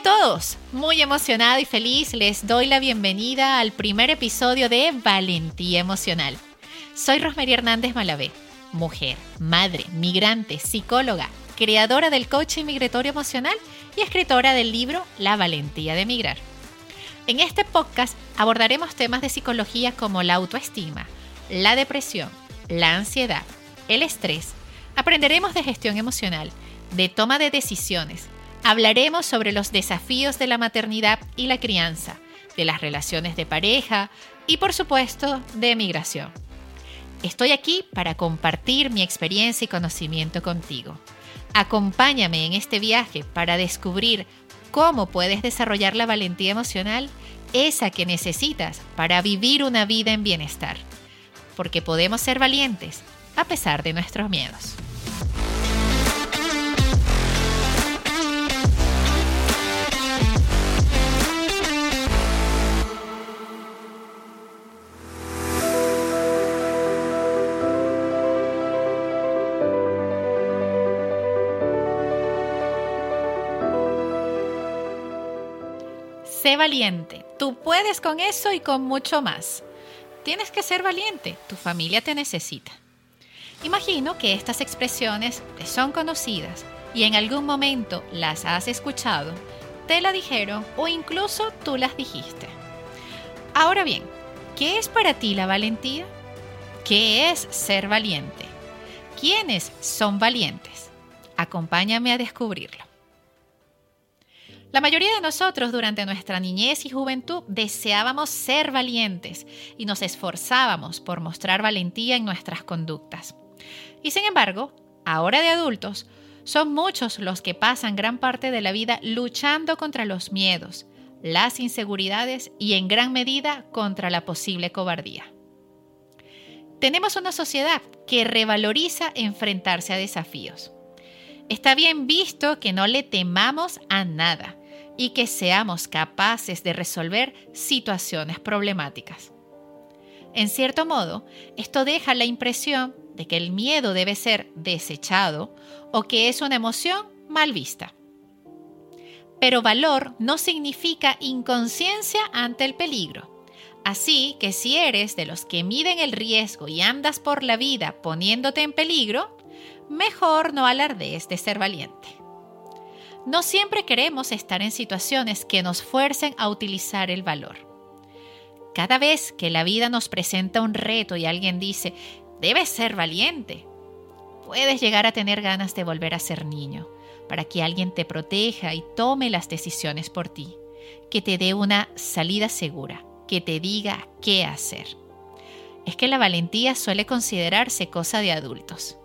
Hola a todos, muy emocionada y feliz les doy la bienvenida al primer episodio de Valentía Emocional. Soy Rosmery Hernández Malavé, mujer, madre, migrante, psicóloga, creadora del coaching migratorio emocional y escritora del libro La Valentía de Migrar. En este podcast abordaremos temas de psicología como la autoestima, la depresión, la ansiedad, el estrés. Aprenderemos de gestión emocional, de toma de decisiones. Hablaremos sobre los desafíos de la maternidad y la crianza, de las relaciones de pareja y por supuesto de migración. Estoy aquí para compartir mi experiencia y conocimiento contigo. Acompáñame en este viaje para descubrir cómo puedes desarrollar la valentía emocional, esa que necesitas para vivir una vida en bienestar. Porque podemos ser valientes a pesar de nuestros miedos. Sé valiente. Tú puedes con eso y con mucho más. Tienes que ser valiente. Tu familia te necesita. Imagino que estas expresiones te son conocidas y en algún momento las has escuchado, te la dijeron o incluso tú las dijiste. Ahora bien, ¿qué es para ti la valentía? ¿Qué es ser valiente? ¿Quiénes son valientes? Acompáñame a descubrirlo. La mayoría de nosotros durante nuestra niñez y juventud deseábamos ser valientes y nos esforzábamos por mostrar valentía en nuestras conductas. Y sin embargo, ahora de adultos, son muchos los que pasan gran parte de la vida luchando contra los miedos, las inseguridades y en gran medida contra la posible cobardía. Tenemos una sociedad que revaloriza enfrentarse a desafíos. Está bien visto que no le temamos a nada y que seamos capaces de resolver situaciones problemáticas. En cierto modo, esto deja la impresión de que el miedo debe ser desechado o que es una emoción mal vista. Pero valor no significa inconsciencia ante el peligro. Así que si eres de los que miden el riesgo y andas por la vida poniéndote en peligro, mejor no alardees de ser valiente. No siempre queremos estar en situaciones que nos fuercen a utilizar el valor. Cada vez que la vida nos presenta un reto y alguien dice, debes ser valiente, puedes llegar a tener ganas de volver a ser niño, para que alguien te proteja y tome las decisiones por ti, que te dé una salida segura, que te diga qué hacer. Es que la valentía suele considerarse cosa de adultos.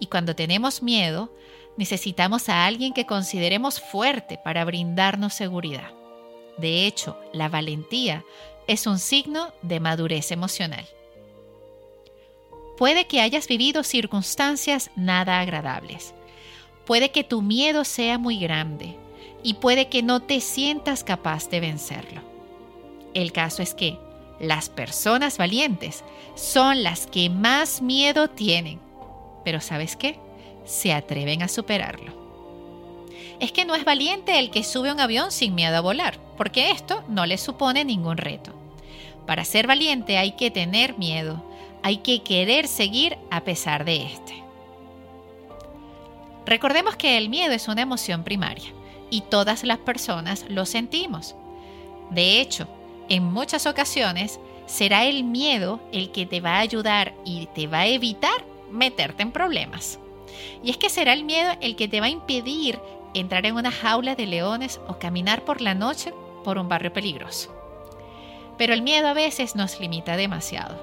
Y cuando tenemos miedo, necesitamos a alguien que consideremos fuerte para brindarnos seguridad. De hecho, la valentía es un signo de madurez emocional. Puede que hayas vivido circunstancias nada agradables. Puede que tu miedo sea muy grande y puede que no te sientas capaz de vencerlo. El caso es que las personas valientes son las que más miedo tienen. Pero ¿sabes qué? Se atreven a superarlo. Es que no es valiente el que sube un avión sin miedo a volar, porque esto no le supone ningún reto. Para ser valiente hay que tener miedo, hay que querer seguir a pesar de este. Recordemos que el miedo es una emoción primaria y todas las personas lo sentimos. De hecho, en muchas ocasiones será el miedo el que te va a ayudar y te va a evitar meterte en problemas. Y es que será el miedo el que te va a impedir entrar en una jaula de leones o caminar por la noche por un barrio peligroso. Pero el miedo a veces nos limita demasiado.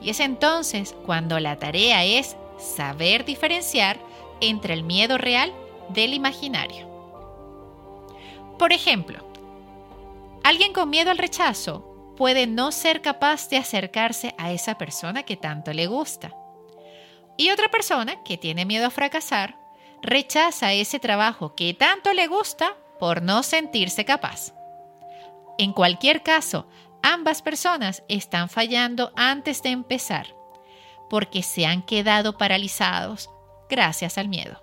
Y es entonces cuando la tarea es saber diferenciar entre el miedo real del imaginario. Por ejemplo, alguien con miedo al rechazo puede no ser capaz de acercarse a esa persona que tanto le gusta. Y otra persona que tiene miedo a fracasar rechaza ese trabajo que tanto le gusta por no sentirse capaz. En cualquier caso, ambas personas están fallando antes de empezar porque se han quedado paralizados gracias al miedo.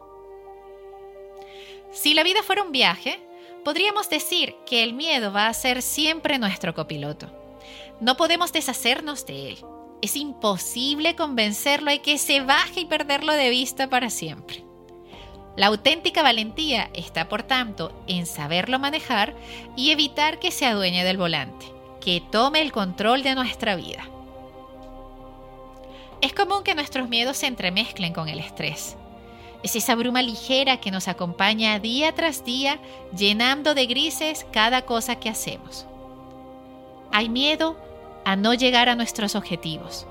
Si la vida fuera un viaje, Podríamos decir que el miedo va a ser siempre nuestro copiloto. No podemos deshacernos de él. Es imposible convencerlo y que se baje y perderlo de vista para siempre. La auténtica valentía está, por tanto, en saberlo manejar y evitar que se adueñe del volante, que tome el control de nuestra vida. Es común que nuestros miedos se entremezclen con el estrés. Es esa bruma ligera que nos acompaña día tras día, llenando de grises cada cosa que hacemos. Hay miedo a no llegar a nuestros objetivos,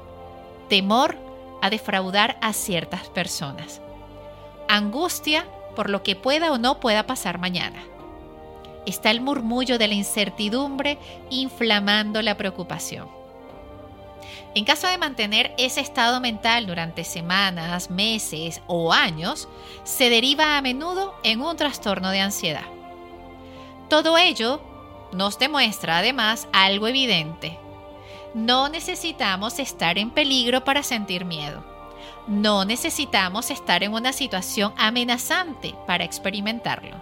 temor a defraudar a ciertas personas, angustia por lo que pueda o no pueda pasar mañana. Está el murmullo de la incertidumbre inflamando la preocupación. En caso de mantener ese estado mental durante semanas, meses o años, se deriva a menudo en un trastorno de ansiedad. Todo ello nos demuestra además algo evidente. No necesitamos estar en peligro para sentir miedo. No necesitamos estar en una situación amenazante para experimentarlo.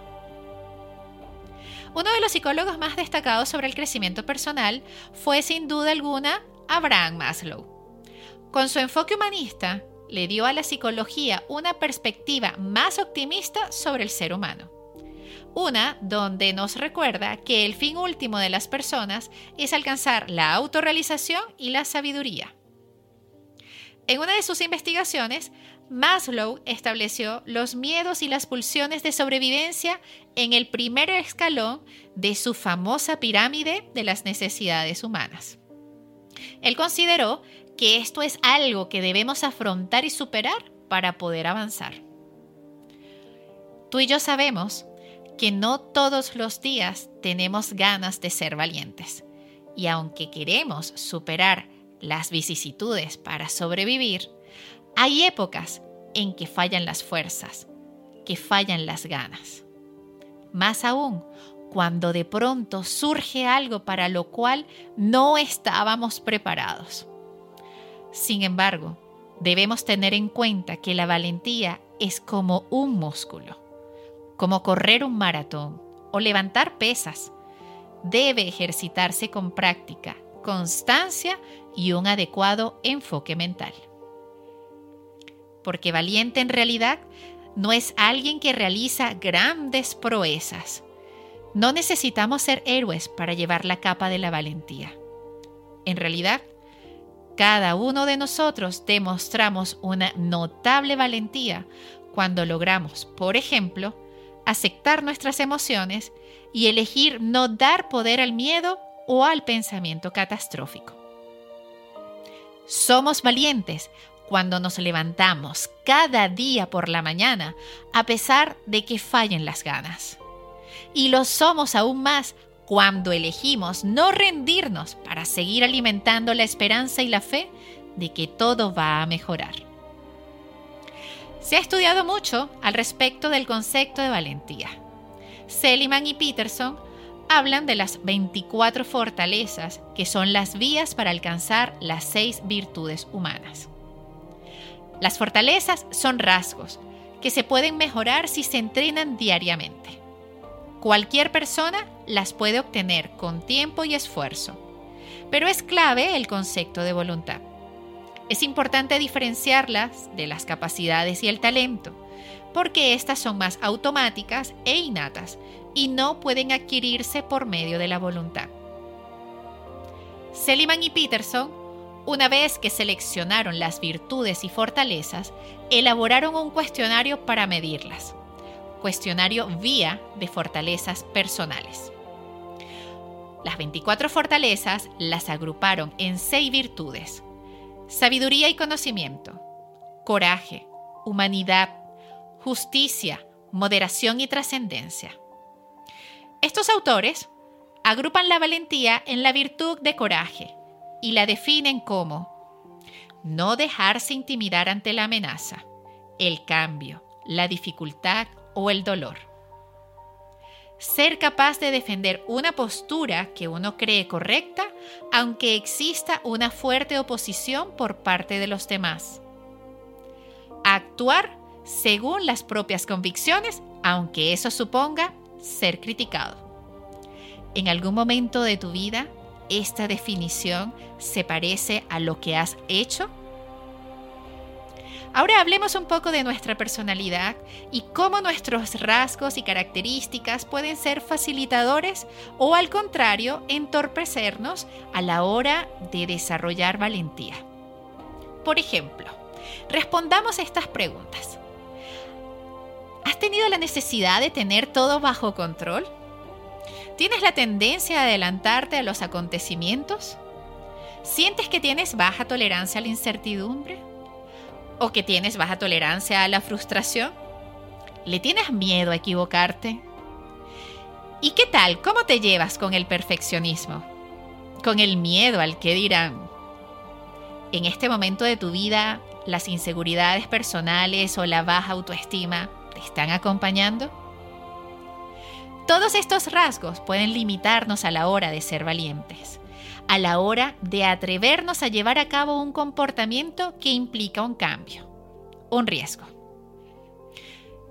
Uno de los psicólogos más destacados sobre el crecimiento personal fue sin duda alguna Abraham Maslow. Con su enfoque humanista, le dio a la psicología una perspectiva más optimista sobre el ser humano. Una donde nos recuerda que el fin último de las personas es alcanzar la autorrealización y la sabiduría. En una de sus investigaciones, Maslow estableció los miedos y las pulsiones de sobrevivencia en el primer escalón de su famosa pirámide de las necesidades humanas. Él consideró que esto es algo que debemos afrontar y superar para poder avanzar. Tú y yo sabemos que no todos los días tenemos ganas de ser valientes. Y aunque queremos superar las vicisitudes para sobrevivir, hay épocas en que fallan las fuerzas, que fallan las ganas. Más aún, cuando de pronto surge algo para lo cual no estábamos preparados. Sin embargo, debemos tener en cuenta que la valentía es como un músculo, como correr un maratón o levantar pesas. Debe ejercitarse con práctica, constancia y un adecuado enfoque mental. Porque valiente en realidad no es alguien que realiza grandes proezas, no necesitamos ser héroes para llevar la capa de la valentía. En realidad, cada uno de nosotros demostramos una notable valentía cuando logramos, por ejemplo, aceptar nuestras emociones y elegir no dar poder al miedo o al pensamiento catastrófico. Somos valientes cuando nos levantamos cada día por la mañana a pesar de que fallen las ganas y lo somos aún más cuando elegimos no rendirnos para seguir alimentando la esperanza y la fe de que todo va a mejorar. Se ha estudiado mucho al respecto del concepto de valentía. Seliman y Peterson hablan de las 24 fortalezas que son las vías para alcanzar las seis virtudes humanas. Las fortalezas son rasgos que se pueden mejorar si se entrenan diariamente. Cualquier persona las puede obtener con tiempo y esfuerzo, pero es clave el concepto de voluntad. Es importante diferenciarlas de las capacidades y el talento, porque estas son más automáticas e innatas y no pueden adquirirse por medio de la voluntad. Seliman y Peterson, una vez que seleccionaron las virtudes y fortalezas, elaboraron un cuestionario para medirlas cuestionario vía de fortalezas personales. Las 24 fortalezas las agruparon en seis virtudes. Sabiduría y conocimiento, coraje, humanidad, justicia, moderación y trascendencia. Estos autores agrupan la valentía en la virtud de coraje y la definen como no dejarse intimidar ante la amenaza, el cambio, la dificultad o el dolor. Ser capaz de defender una postura que uno cree correcta aunque exista una fuerte oposición por parte de los demás. Actuar según las propias convicciones aunque eso suponga ser criticado. En algún momento de tu vida, esta definición se parece a lo que has hecho Ahora hablemos un poco de nuestra personalidad y cómo nuestros rasgos y características pueden ser facilitadores o al contrario entorpecernos a la hora de desarrollar valentía. Por ejemplo, respondamos estas preguntas. ¿Has tenido la necesidad de tener todo bajo control? ¿Tienes la tendencia a adelantarte a los acontecimientos? ¿Sientes que tienes baja tolerancia a la incertidumbre? ¿O que tienes baja tolerancia a la frustración? ¿Le tienes miedo a equivocarte? ¿Y qué tal? ¿Cómo te llevas con el perfeccionismo? ¿Con el miedo al que dirán? En este momento de tu vida, las inseguridades personales o la baja autoestima te están acompañando? Todos estos rasgos pueden limitarnos a la hora de ser valientes a la hora de atrevernos a llevar a cabo un comportamiento que implica un cambio, un riesgo.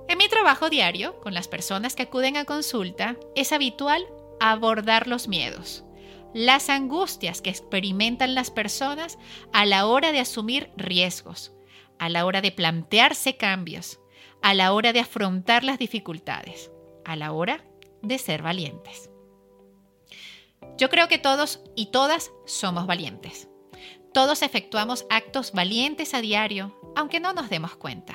En mi trabajo diario, con las personas que acuden a consulta, es habitual abordar los miedos, las angustias que experimentan las personas a la hora de asumir riesgos, a la hora de plantearse cambios, a la hora de afrontar las dificultades, a la hora de ser valientes. Yo creo que todos y todas somos valientes. Todos efectuamos actos valientes a diario, aunque no nos demos cuenta.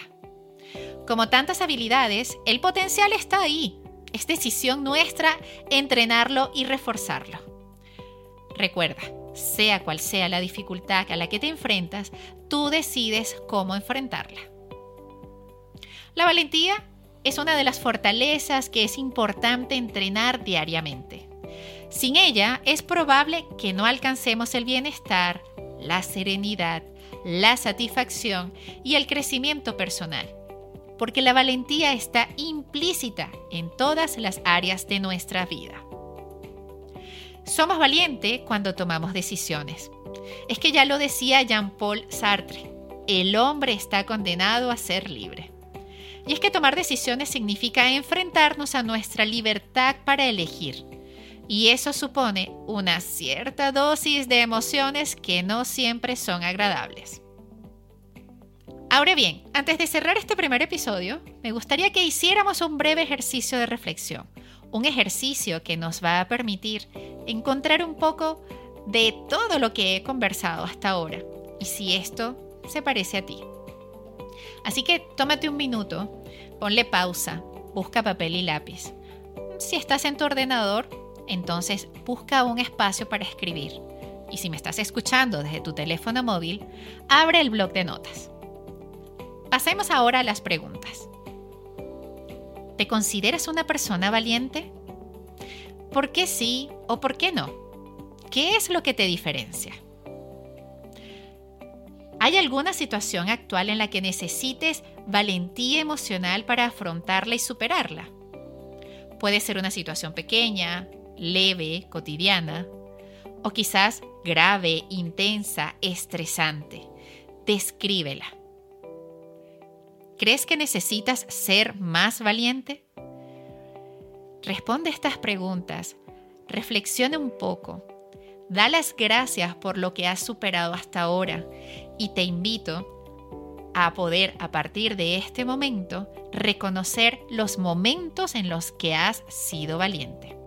Como tantas habilidades, el potencial está ahí. Es decisión nuestra entrenarlo y reforzarlo. Recuerda, sea cual sea la dificultad a la que te enfrentas, tú decides cómo enfrentarla. La valentía es una de las fortalezas que es importante entrenar diariamente. Sin ella es probable que no alcancemos el bienestar, la serenidad, la satisfacción y el crecimiento personal, porque la valentía está implícita en todas las áreas de nuestra vida. Somos valientes cuando tomamos decisiones. Es que ya lo decía Jean-Paul Sartre, el hombre está condenado a ser libre. Y es que tomar decisiones significa enfrentarnos a nuestra libertad para elegir y eso supone una cierta dosis de emociones que no siempre son agradables. Ahora bien, antes de cerrar este primer episodio, me gustaría que hiciéramos un breve ejercicio de reflexión, un ejercicio que nos va a permitir encontrar un poco de todo lo que he conversado hasta ahora y si esto se parece a ti. Así que tómate un minuto, ponle pausa, busca papel y lápiz. Si estás en tu ordenador, entonces busca un espacio para escribir. Y si me estás escuchando desde tu teléfono móvil, abre el blog de notas. Pasemos ahora a las preguntas. ¿Te consideras una persona valiente? ¿Por qué sí o por qué no? ¿Qué es lo que te diferencia? ¿Hay alguna situación actual en la que necesites valentía emocional para afrontarla y superarla? Puede ser una situación pequeña, leve, cotidiana, o quizás grave, intensa, estresante. Descríbela. ¿Crees que necesitas ser más valiente? Responde estas preguntas, reflexiona un poco, da las gracias por lo que has superado hasta ahora y te invito a poder a partir de este momento reconocer los momentos en los que has sido valiente.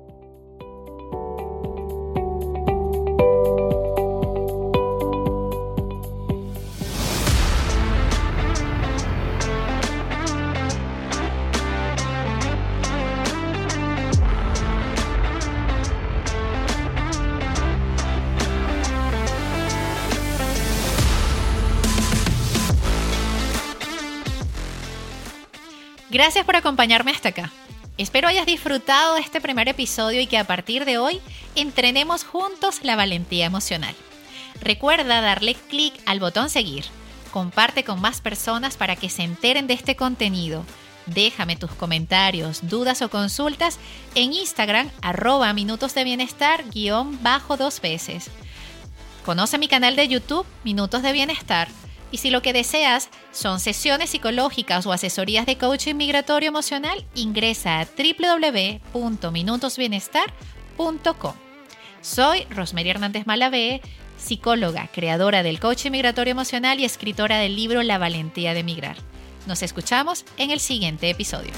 Gracias por acompañarme hasta acá. Espero hayas disfrutado de este primer episodio y que a partir de hoy entrenemos juntos la valentía emocional. Recuerda darle clic al botón seguir. Comparte con más personas para que se enteren de este contenido. Déjame tus comentarios, dudas o consultas en Instagram arroba minutos de bienestar guion bajo dos veces. Conoce mi canal de YouTube Minutos de Bienestar Y si lo que deseas son sesiones psicológicas o asesorías de coaching migratorio emocional, ingresa a www.minutosbienestar.com. Soy Rosemary Hernández Malavé, psicóloga, creadora del coaching migratorio emocional y escritora del libro La valentía de migrar. Nos escuchamos en el siguiente episodio.